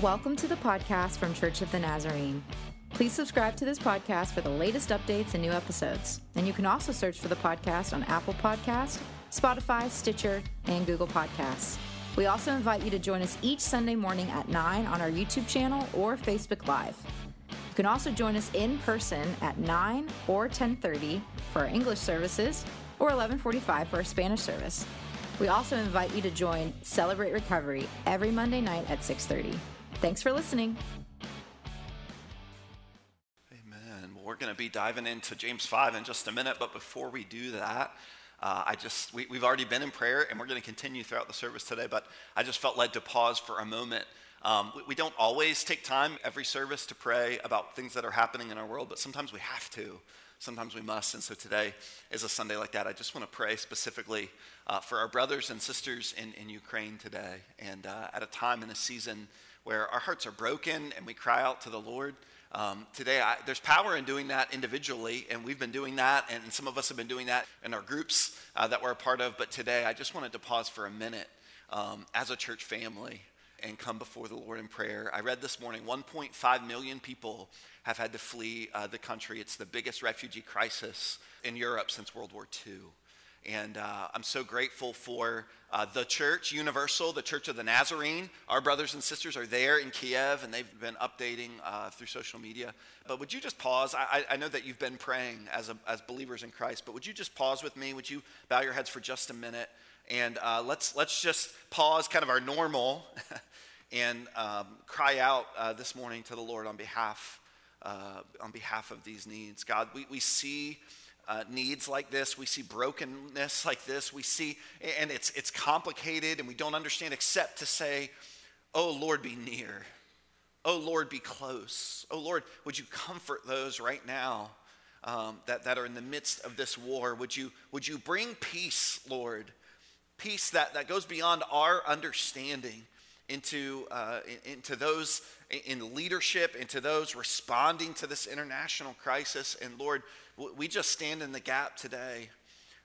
Welcome to the podcast from Church of the Nazarene. Please subscribe to this podcast for the latest updates and new episodes. And you can also search for the podcast on Apple Podcast, Spotify, Stitcher, and Google Podcasts. We also invite you to join us each Sunday morning at 9 on our YouTube channel or Facebook Live. You can also join us in person at 9 or 10:30 for our English services or 11:45 for our Spanish service. We also invite you to join Celebrate Recovery every Monday night at 6:30. Thanks for listening. Amen. Well, we're going to be diving into James 5 in just a minute, but before we do that, uh, I just, we, have already been in prayer and we're going to continue throughout the service today, but I just felt led to pause for a moment. Um, we, we don't always take time every service to pray about things that are happening in our world, but sometimes we have to. Sometimes we must. And so today is a Sunday like that. I just want to pray specifically uh, for our brothers and sisters in, in Ukraine today and uh, at a time in a season where our hearts are broken and we cry out to the Lord. Um, today, I, there's power in doing that individually, and we've been doing that, and some of us have been doing that in our groups uh, that we're a part of. But today, I just wanted to pause for a minute um, as a church family and come before the Lord in prayer. I read this morning 1.5 million people have had to flee uh, the country. It's the biggest refugee crisis in Europe since World War II. And uh, I'm so grateful for uh, the church, Universal, the Church of the Nazarene. Our brothers and sisters are there in Kiev, and they've been updating uh, through social media. But would you just pause? I, I know that you've been praying as, a, as believers in Christ, but would you just pause with me? Would you bow your heads for just a minute? And uh, let's, let's just pause kind of our normal and um, cry out uh, this morning to the Lord on behalf, uh, on behalf of these needs. God, we, we see uh, needs like this. We see brokenness like this. We see, and it's, it's complicated and we don't understand except to say, Oh Lord, be near. Oh Lord, be close. Oh Lord, would you comfort those right now um, that, that are in the midst of this war? Would you, would you bring peace, Lord? Peace that, that goes beyond our understanding into, uh, into those in leadership, into those responding to this international crisis. And Lord, we just stand in the gap today.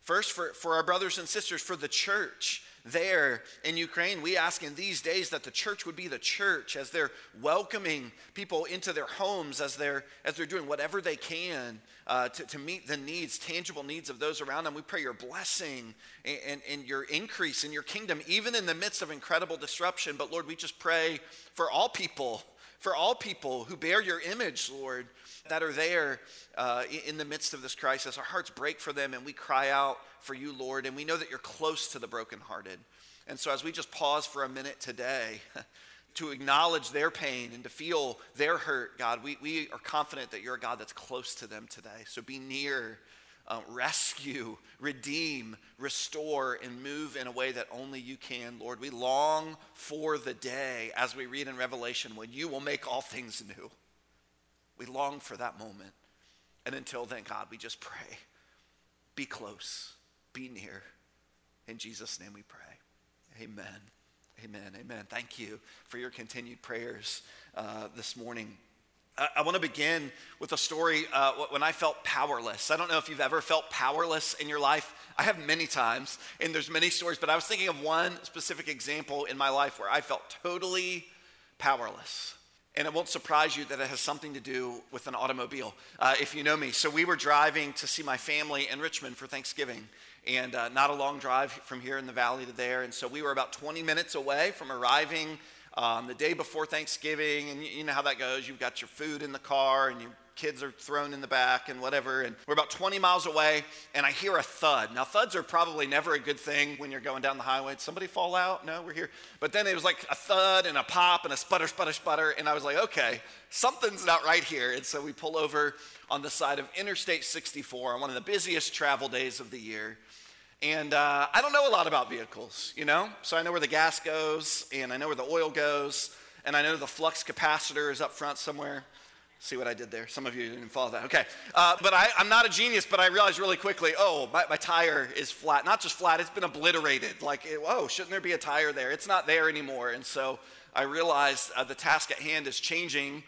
First, for, for our brothers and sisters, for the church there in Ukraine, we ask in these days that the church would be the church as they're welcoming people into their homes, as they're, as they're doing whatever they can uh, to, to meet the needs, tangible needs of those around them. We pray your blessing and, and, and your increase in your kingdom, even in the midst of incredible disruption. But Lord, we just pray for all people, for all people who bear your image, Lord that are there uh, in the midst of this crisis. Our hearts break for them and we cry out for you, Lord. And we know that you're close to the brokenhearted. And so, as we just pause for a minute today to acknowledge their pain and to feel their hurt, God, we, we are confident that you're a God that's close to them today. So, be near. Uh, rescue, redeem, restore, and move in a way that only you can, Lord. We long for the day, as we read in Revelation, when you will make all things new. We long for that moment. And until then, God, we just pray be close, be near. In Jesus' name we pray. Amen. Amen. Amen. Thank you for your continued prayers uh, this morning. I, want to begin with a story uh, when I felt powerless. I don't know if you've ever felt powerless in your life. I have many times, and there's many stories, but I was thinking of one specific example in my life where I felt totally powerless. And it won't surprise you that it has something to do with an automobile, uh, if you know me. So we were driving to see my family in Richmond for Thanksgiving, and uh, not a long drive from here in the valley to there. And so we were about 20 minutes away from arriving um, the day before Thanksgiving. And you, you know how that goes. You've got your food in the car, and you kids are thrown in the back and whatever. And we're about 20 miles away, and I hear a thud. Now, thuds are probably never a good thing when you're going down the highway. Did somebody fall out? No, we're here. But then it was like a thud and a pop and a sputter, sputter, sputter. And I was like, okay, something's not right here. And so we pull over on the side of Interstate 64 on one of the busiest travel days of the year. And uh, I don't know a lot about vehicles, you know? So I know where the gas goes, and I know where the oil goes, and I know the flux capacitor is up front somewhere. See what I did there? Some of you didn't follow that. Okay. Uh, but I, am not a genius, but I realized really quickly oh, my, my, tire is flat. Not just flat, it's been obliterated. Like, oh, shouldn't there be a tire there? It's not there anymore. And so I realized uh, the task at hand is changing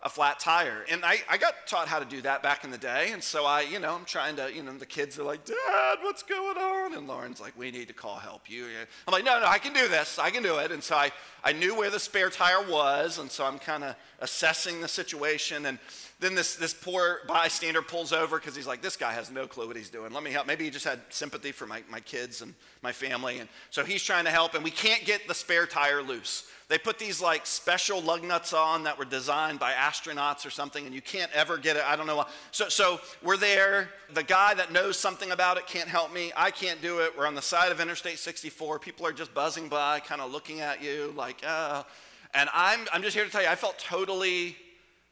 a flat tire. And I, I got taught how to do that back in the day. And so I, you know, I'm trying to, you know, the kids are like, Dad, what's going on? And Lauren's like, we need to call help you. I'm like, no, no, I can do this. I can do it. And so I, I knew where the spare tire was. And so I'm kind of assessing the situation. And then this, this poor bystander pulls over because he's like, this guy has no clue what he's doing. Let me help. Maybe he just had sympathy for my, my kids and my family. And so he's trying to help. And we can't get the spare tire loose. They put these like special lug nuts on that were designed by astronauts or something, and you can't ever get it. I don't know why. So, so we're there. The guy that knows something about it can't help me. I can't do it. We're on the side of Interstate 64. People are just buzzing by, kind of looking at you like, oh. And I'm, I'm just here to tell you, I felt totally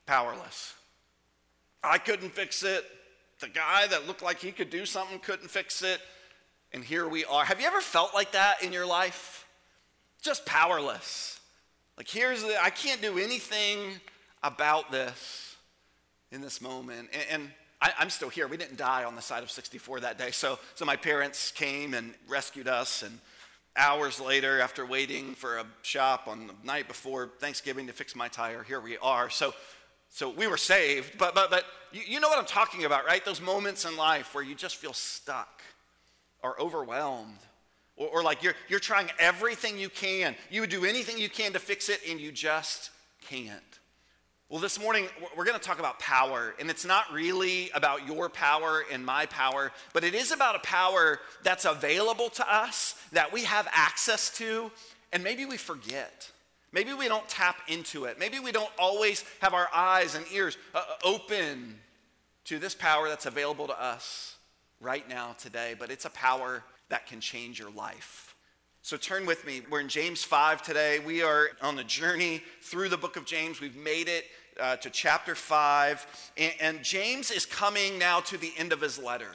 powerless. I couldn't fix it. The guy that looked like he could do something couldn't fix it. And here we are. Have you ever felt like that in your life? Just powerless. Like, here's the, I can't do anything about this in this moment. And, and I, am still here. We didn't die on the side of 64 that day. So, so my parents came and rescued us. And hours later, after waiting for a shop on the night before Thanksgiving to fix my tire, here we are. So, so we were saved. But, but, but you, you know what I'm talking about, right? Those moments in life where you just feel stuck or overwhelmed or, or like you're, you're trying everything you can. You would do anything you can to fix it, and you just can't. Well, this morning, we're going to talk about power, and it's not really about your power and my power, but it is about a power that's available to us, that we have access to, and maybe we forget. Maybe we don't tap into it. Maybe we don't always have our eyes and ears uh, open to this power that's available to us right now, today, but it's a power that can change your life. So turn with me. We're in James 5 today. We are on the journey through the book of James. We've made it uh, to chapter 5. And, and James is coming now to the end of his letter.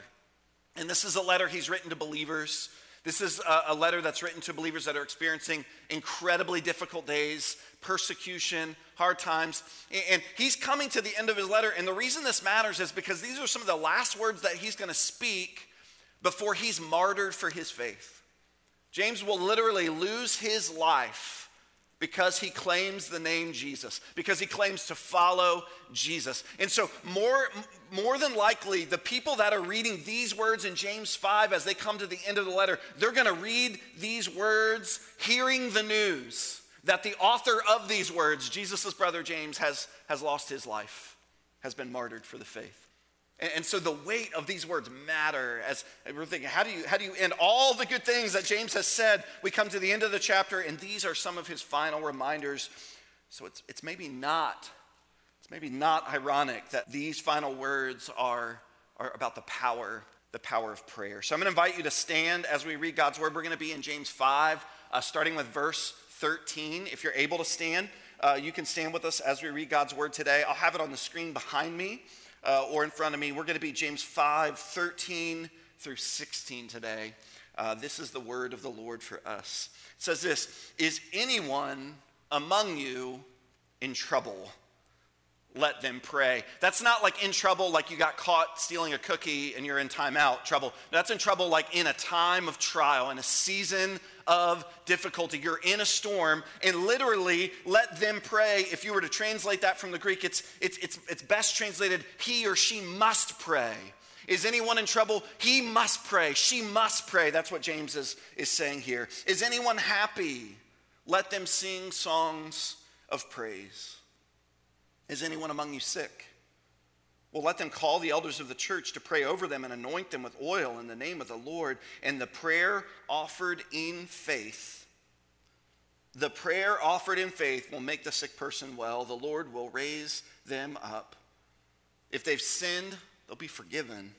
And this is a letter he's written to believers. This is a, letter that's written to believers that are experiencing incredibly difficult days, persecution, hard times. And he's coming to the end of his letter. And the reason this matters is because these are some of the last words that he's going to speak before he's martyred for his faith. James will literally lose his life because he claims the name Jesus, because he claims to follow Jesus. And so, more, more than likely, the people that are reading these words in James 5 as they come to the end of the letter, they're going to read these words hearing the news that the author of these words, Jesus' brother James, has, has lost his life, has been martyred for the faith. And, so the weight of these words matter as we're thinking, how do you how do you end all the good things that James has said? We come to the end of the chapter, and these are some of his final reminders. So it's it's maybe not, it's maybe not ironic that these final words are, are about the power, the power of prayer. So I'm gonna invite you to stand as we read God's word. We're gonna be in James 5, uh, starting with verse 13. If you're able to stand, uh, you can stand with us as we read God's word today. I'll have it on the screen behind me uh, or in front of me. We're going to be James 5 13 through 16 today. Uh, this is the word of the Lord for us. It says this Is anyone among you in trouble? Let them pray. That's not like in trouble, like you got caught stealing a cookie and you're in timeout trouble. That's in trouble, like in a time of trial, in a season of difficulty. You're in a storm, and literally let them pray. If you were to translate that from the Greek, it's, it's, it's, it's best translated he or she must pray. Is anyone in trouble? He must pray. She must pray. That's what James is, is saying here. Is anyone happy? Let them sing songs of praise. Is anyone among you sick? Well, let them call the elders of the church to pray over them and anoint them with oil in the name of the Lord. And the prayer offered in faith, the prayer offered in faith will make the sick person well. The Lord will raise them up. If they've sinned, they'll be forgiven.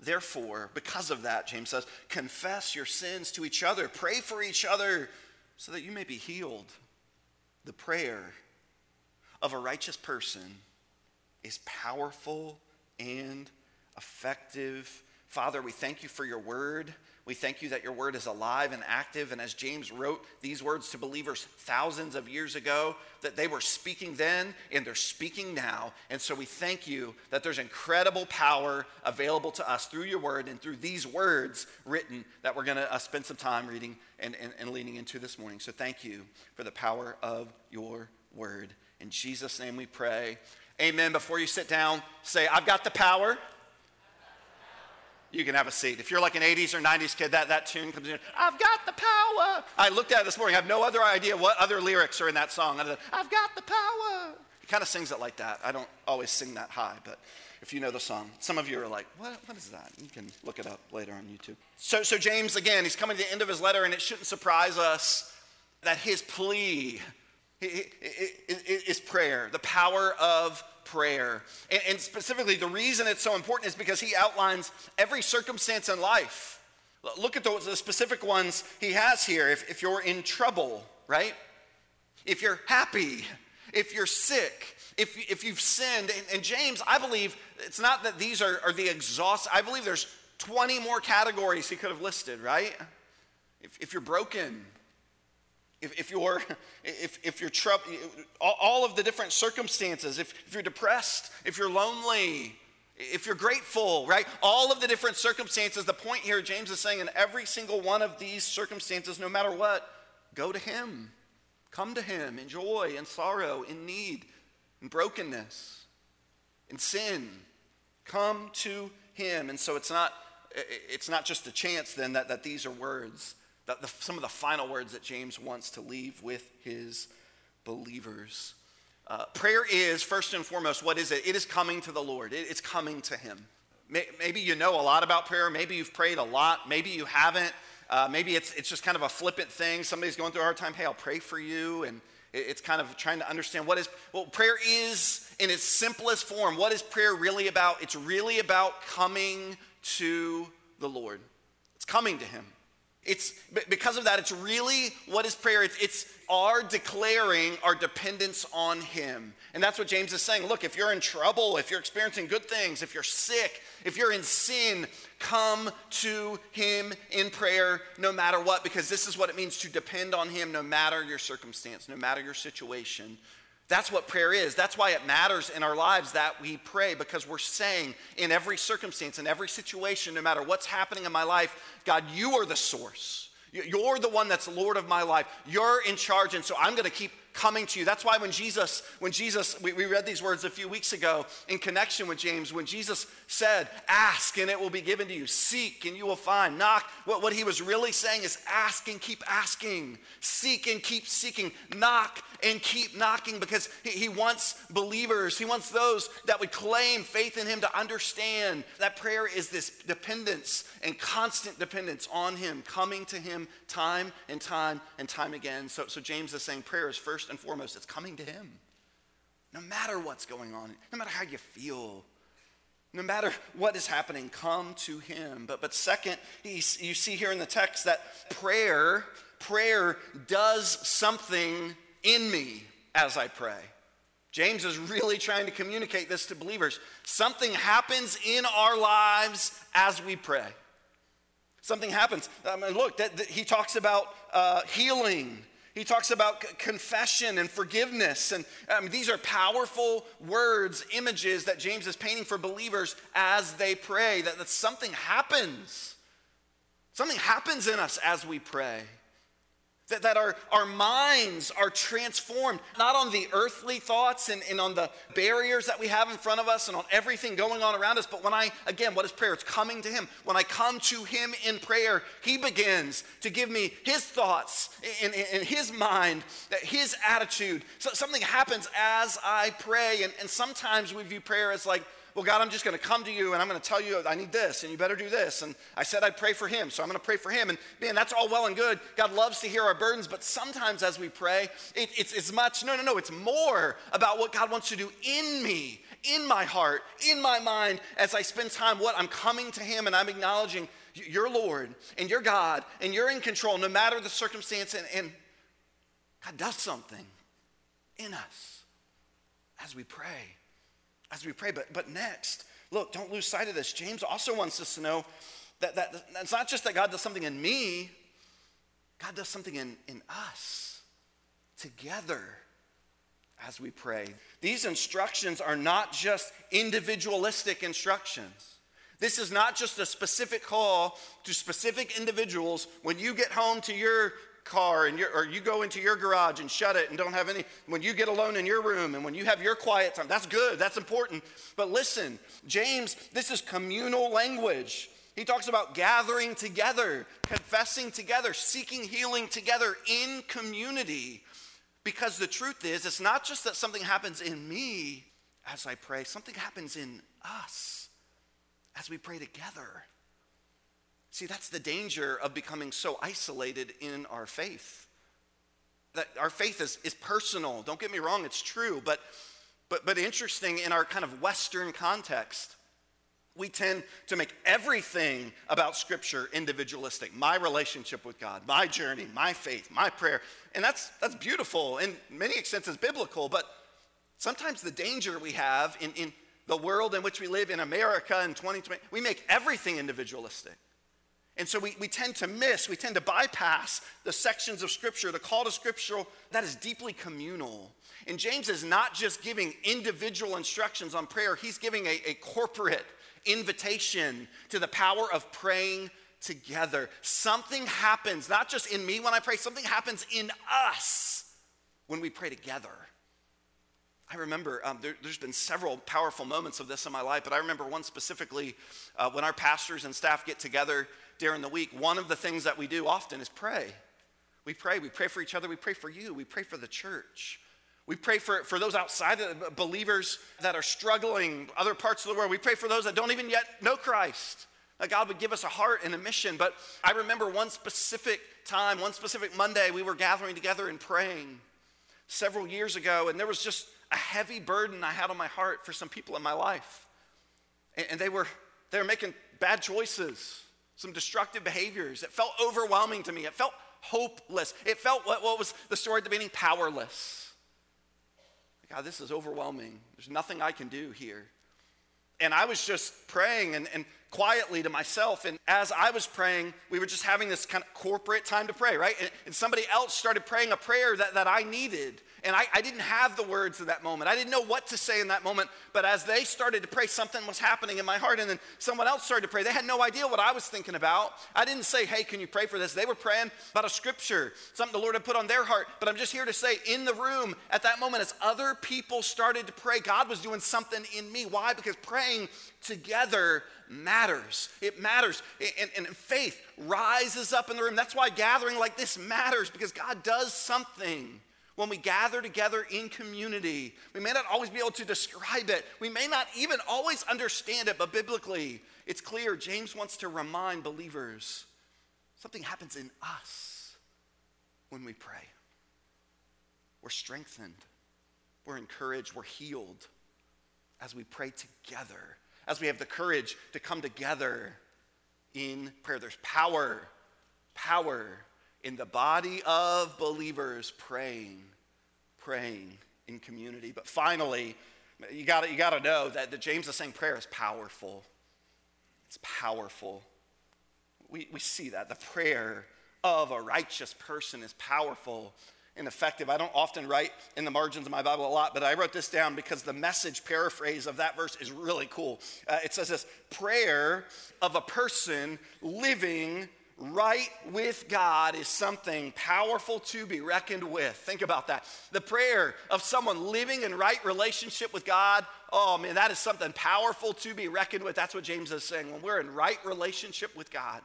Therefore, because of that, James says, confess your sins to each other, pray for each other so that you may be healed. The prayer of a righteous person is powerful and effective. Father, we thank you for your word. We thank you that your word is alive and active. And as James wrote these words to believers thousands of years ago, that they were speaking then and they're speaking now. And so we thank you that there's incredible power available to us through your word and through these words written that we're going to uh, spend some time reading and, and, and leaning into this morning. So thank you for the power of your word. In Jesus' name we pray. Amen. Before you sit down, say, I've got the power. You can have a seat. If you're like an 80s or 90s kid, that, that tune comes in. I've got the power. I looked at it this morning. I have no other idea what other lyrics are in that song other than, I've got the power. He kind of sings it like that. I don't always sing that high, but if you know the song. Some of you are like, what, what is that? You can look it up later on YouTube. So, so James, again, he's coming to the end of his letter, and it shouldn't surprise us that his plea is prayer, the power of prayer. And, specifically, the reason it's so important is because he outlines every circumstance in life. Look at the, specific ones he has here. If, you're in trouble, right? If you're happy, if you're sick, if, if you've sinned. And, and James, I believe it's not that these are, are the exhaust. I believe there's 20 more categories he could have listed, right? If, if you're broken, if, if you're if, if you're trouble, all, all of the different circumstances, if, if you're depressed, if you're lonely, if you're grateful, right? All of the different circumstances, the point here, James is saying, in every single one of these circumstances, no matter what, go to Him. Come to Him in joy and sorrow, in need, in brokenness, in sin. Come to Him. And so it's not, it's not just a chance then that, that these are words the, the, some of the final words that James wants to leave with his believers. Uh, prayer is, first and foremost, what is it? It is coming to the Lord, it, it's coming to Him. May, maybe you know a lot about prayer, maybe you've prayed a lot, maybe you haven't. Uh, maybe it's, it's just kind of a flippant thing. Somebody's going through a hard time. Hey, I'll pray for you. And it, it's kind of trying to understand what is, well, prayer is in its simplest form. What is prayer really about? It's really about coming to the Lord, it's coming to Him. It's because of that, it's really what is prayer? It's, it's our declaring our dependence on Him. And that's what James is saying. Look, if you're in trouble, if you're experiencing good things, if you're sick, if you're in sin, come to Him in prayer no matter what, because this is what it means to depend on Him no matter your circumstance, no matter your situation. That's what prayer is. That's why it matters in our lives that we pray because we're saying in every circumstance, in every situation, no matter what's happening in my life, God, you are the source. You're the one that's Lord of my life. You're in charge. And so I'm going to keep coming to you. That's why when Jesus, when Jesus, we, we read these words a few weeks ago in connection with James, when Jesus said, Ask and it will be given to you, seek and you will find, knock. What, what he was really saying is ask and keep asking, seek and keep seeking, knock and keep knocking because he, he wants believers, he wants those that would claim faith in him to understand that prayer is this dependence and constant dependence on him, coming to him time and time and time again. So, so James is saying prayer is first and foremost, it's coming to him. No matter what's going on, no matter how you feel, no matter what is happening, come to him. But, but second, you see here in the text that prayer, prayer does something in me as I pray. James is really trying to communicate this to believers. Something happens in our lives as we pray. Something happens. I mean, look, that, that he talks about uh, healing he talks about confession and forgiveness. And um, these are powerful words, images that James is painting for believers as they pray, that, that something happens. Something happens in us as we pray. That, that our, our minds are transformed, not on the earthly thoughts and, and on the barriers that we have in front of us and on everything going on around us. But when I, again, what is prayer? It's coming to Him. When I come to Him in prayer, He begins to give me His thoughts in, in, in His mind, His attitude. So something happens as I pray. And, and sometimes we view prayer as like, well, God, I'm just going to come to you and I'm going to tell you I need this and you better do this. And I said I'd pray for him, so I'm going to pray for him. And man, that's all well and good. God loves to hear our burdens, but sometimes as we pray, it, it's as much, no, no, no, it's more about what God wants to do in me, in my heart, in my mind, as I spend time, what I'm coming to him and I'm acknowledging you're Lord and you're God and you're in control no matter the circumstance. And, and God does something in us as we pray as we pray. But, but next, look, don't lose sight of this. James also wants us to know that, that, that it's not just that God does something in me, God does something in, in us together as we pray. These instructions are not just individualistic instructions. This is not just a specific call to specific individuals when you get home to your car and your, or you go into your garage and shut it and don't have any when you get alone in your room and when you have your quiet time that's good that's important. But listen james this is communal language. He talks about gathering together confessing together seeking healing together in community. Because the truth is it's not just that something happens in me as i pray something happens in us as we pray together See, that's the danger of becoming so isolated in our faith. That our faith is, is personal. Don't get me wrong, it's true. But, but, but interesting in our kind of Western context, we tend to make everything about Scripture individualistic. My relationship with God, my journey, my faith, my prayer. And that's, that's beautiful. In many extents, biblical. But sometimes the danger we have in, in the world in which we live in America in 2020, we make everything individualistic. And so we, we tend to miss, we tend to bypass the sections of Scripture, the call to Scripture that is deeply communal. And James is not just giving individual instructions on prayer, he's giving a, a corporate invitation to the power of praying together. Something happens, not just in me when I pray, something happens in us when we pray together. I remember um, there, has been several powerful moments of this in my life, but I remember one specifically uh, when our pastors and staff get together during the week, one of the things that we do often is pray. We pray. We pray for each other. We pray for you. We pray for the church. We pray for, for those outside of uh, believers that are struggling, other parts of the world. We pray for those that don't even yet know Christ. That God would give us a heart and a mission. But I remember one specific time, one specific Monday, we were gathering together and praying several years ago, and there was just a heavy burden I had on my heart for some people in my life. And, and they, were, they were making bad choices some destructive behaviors. It felt overwhelming to me. It felt hopeless. It felt what, what was the story at the beginning? Powerless. God, this is overwhelming. There's nothing I can do here. And I was just praying and, and quietly to myself. And as I was praying, we were just having this kind of corporate time to pray, right? And, and somebody else started praying a prayer that, that I needed. And I, I didn't have the words in that moment. I didn't know what to say in that moment. But as they started to pray, something was happening in my heart. And then someone else started to pray. They had no idea what I was thinking about. I didn't say, hey, can you pray for this? They were praying about a scripture, something the Lord had put on their heart. But I'm just here to say, in the room at that moment, as other people started to pray, God was doing something in me. Why? Because praying together matters. It matters. And, and, faith rises up in the room. That's why gathering like this matters because God does something when we gather together in community. We may not always be able to describe it, we may not even always understand it, but biblically, it's clear. James wants to remind believers something happens in us when we pray. We're strengthened, we're encouraged, we're healed as we pray together, as we have the courage to come together in prayer. There's power, power in the body of believers praying, praying in community. But finally, you got you to know that the James is saying prayer is powerful. It's powerful. We, we see that. The prayer of a righteous person is powerful and effective. I don't often write in the margins of my Bible a lot, but I wrote this down because the message paraphrase of that verse is really cool. Uh, it says this prayer of a person living right with God is something powerful to be reckoned with. Think about that. The prayer of someone living in right relationship with God, oh man, that is something powerful to be reckoned with. That's what James is saying. When we're in right relationship with God,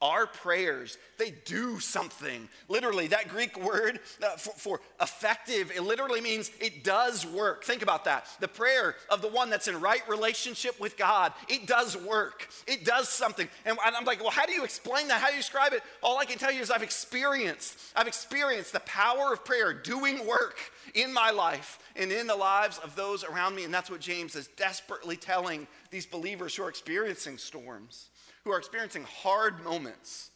our prayers, they do something. Literally, that Greek word uh, for, for, effective, it literally means it does work. Think about that. The prayer of the one that's in right relationship with God, it does work. It does something. And I'm like, well, how do you explain that? How do you describe it? All I can tell you is I've experienced, I've experienced the power of prayer doing work in my life and in the lives of those around me. And that's what James is desperately telling these believers who are experiencing storms who are experiencing hard moments.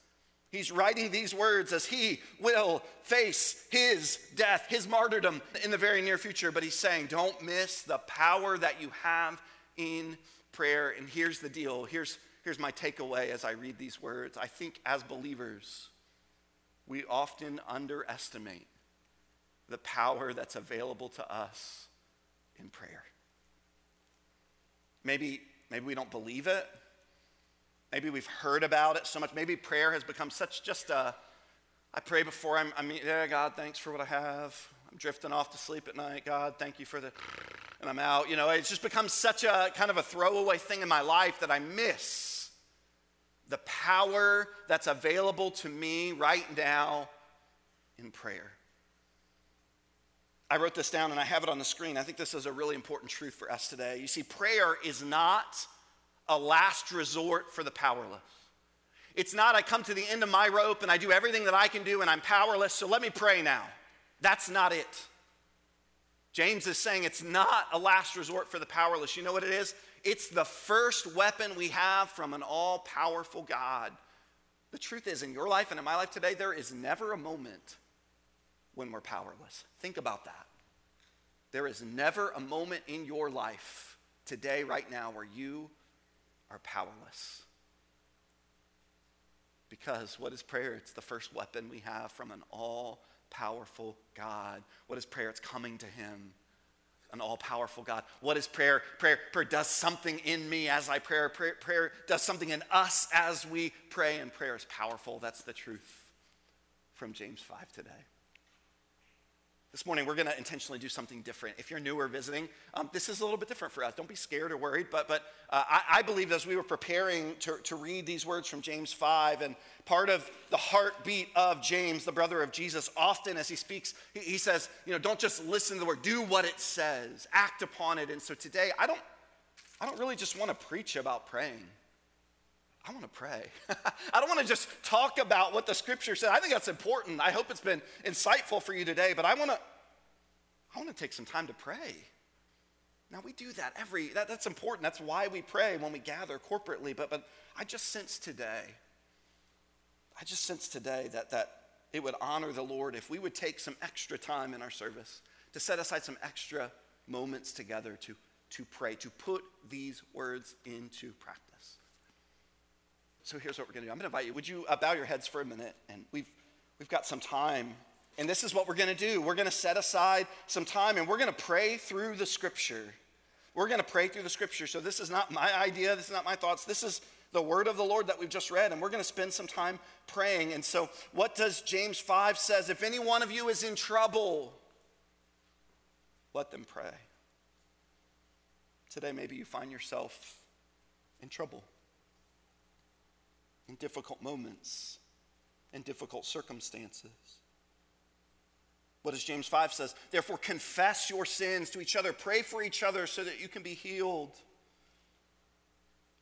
He's writing these words as he will face his death, his martyrdom in the very near future. But he's saying, don't miss the power that you have in prayer. And here's the deal here's, here's my takeaway as I read these words. I think as believers, we often underestimate the power that's available to us in prayer. Maybe, maybe we don't believe it. Maybe we've heard about it so much. Maybe prayer has become such just a, I pray before I'm, I mean, yeah, God, thanks for what I have. I'm drifting off to sleep at night. God, thank you for the, and I'm out. You know, it's just become such a kind of a throwaway thing in my life that I miss the power that's available to me right now in prayer. I wrote this down and I have it on the screen. I think this is a really important truth for us today. You see, prayer is not a last resort for the powerless. It's not, I come to the end of my rope and I do everything that I can do and I'm powerless, so let me pray now. That's not it. James is saying it's not a last resort for the powerless. You know what it is? It's the first weapon we have from an all powerful God. The truth is, in your life and in my life today, there is never a moment when we're powerless. Think about that. There is never a moment in your life today, right now, where you are powerless. Because what is prayer? It's the first weapon we have from an all powerful God. What is prayer? It's coming to Him. An all powerful God. What is prayer? Prayer, prayer does something in me as I pray. Prayer, prayer does something in us as we pray, and prayer is powerful. That's the truth from James 5 today. This morning, we're going to intentionally do something different. If you're new or visiting, um, this is a little bit different for us. Don't be scared or worried, but, but uh, I, I believe as we were preparing to, to read these words from James 5, and part of the heartbeat of James, the brother of Jesus, often as he speaks, he, he says, you know, don't just listen to the word, do what it says, act upon it. And so today, I don't, I don't really just want to preach about praying. I want to pray. I don't want to just talk about what the scripture said. I think that's important. I hope it's been insightful for you today, but I want to I want to take some time to pray. Now we do that every that, that's important. That's why we pray when we gather corporately, but but I just sense today I just sense today that that it would honor the Lord if we would take some extra time in our service to set aside some extra moments together to to pray, to put these words into practice so here's what we're going to do. I'm going to invite you. Would you uh, bow your heads for a minute? And we've, we've got some time. And this is what we're going to do. We're going to set aside some time and we're going to pray through the scripture. We're going to pray through the scripture. So this is not my idea. This is not my thoughts. This is the word of the Lord that we've just read. And we're going to spend some time praying. And so what does James 5 says? If any one of you is in trouble, let them pray. Today, maybe you find yourself in trouble in difficult moments, in difficult circumstances. What does James 5 says? Therefore, confess your sins to each other, pray for each other so that you can be healed.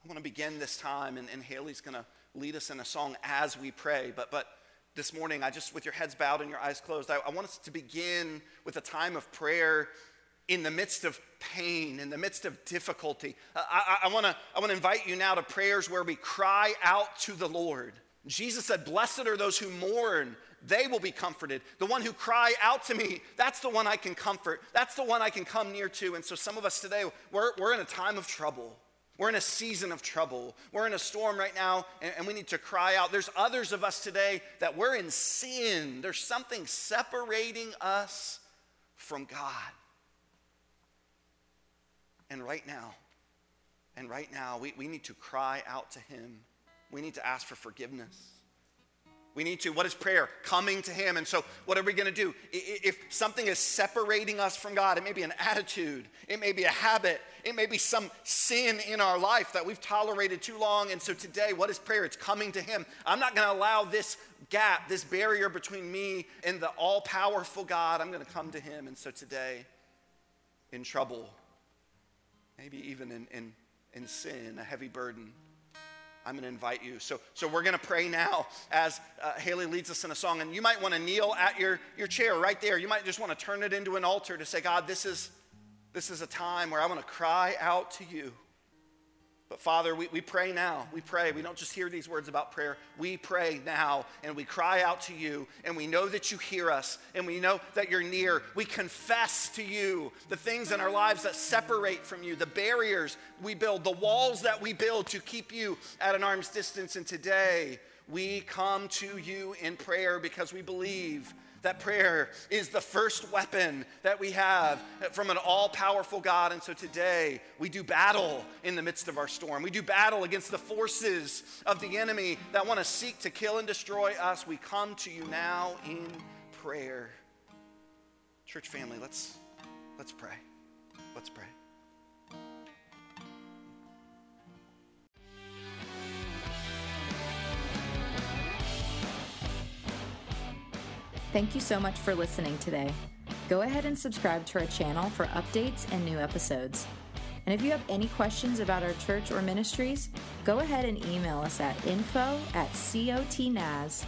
I want to begin this time, and, and Haley's going to lead us in a song as we pray. But, but this morning, I just, with your heads bowed and your eyes closed, I, I want us to begin with a time of prayer in the midst of pain, in the midst of difficulty. Uh, I, I, I want to I wanna invite you now to prayers where we cry out to the Lord. Jesus said, Blessed are those who mourn, they will be comforted. The one who cry out to me, that's the one I can comfort. That's the one I can come near to. And so some of us today, we're, we're in a time of trouble. We're in a season of trouble. We're in a storm right now, and, and, we need to cry out. There's others of us today that we're in sin. There's something separating us from God. And right now, and right now, we, we need to cry out to Him. We need to ask for forgiveness. We need to, what is prayer? Coming to Him. And so, what are we going to do? If something is separating us from God, it may be an attitude, it may be a habit, it may be some sin in our life that we've tolerated too long. And so, today, what is prayer? It's coming to Him. I'm not going to allow this gap, this barrier between me and the all powerful God. I'm going to come to Him. And so, today, in trouble, maybe even in, in, in sin, a heavy burden, I'm going to invite you. So, so we're going to pray now as uh, Haley leads us in a song. And you might want to kneel at your, your chair right there. You might just want to turn it into an altar to say, God, this is, this is a time where I want to cry out to you. But Father, we, we pray now. We pray. We don't just hear these words about prayer. We pray now and we cry out to you and we know that you hear us and we know that you're near. We confess to you the things in our lives that separate from you, the barriers we build, the walls that we build to keep you at an arm's distance. And today, we come to you in prayer because we believe that prayer is the first weapon that we have from an all powerful God. And so today we do battle in the midst of our storm. We do battle against the forces of the enemy that want to seek to kill and destroy us. We come to you now in prayer. Church family, let's, let's pray. Let's pray. Thank you so much for listening today. Go ahead and subscribe to our channel for updates and new episodes. And if you have any questions about our church or ministries, go ahead and email us at info at cotnaz.org.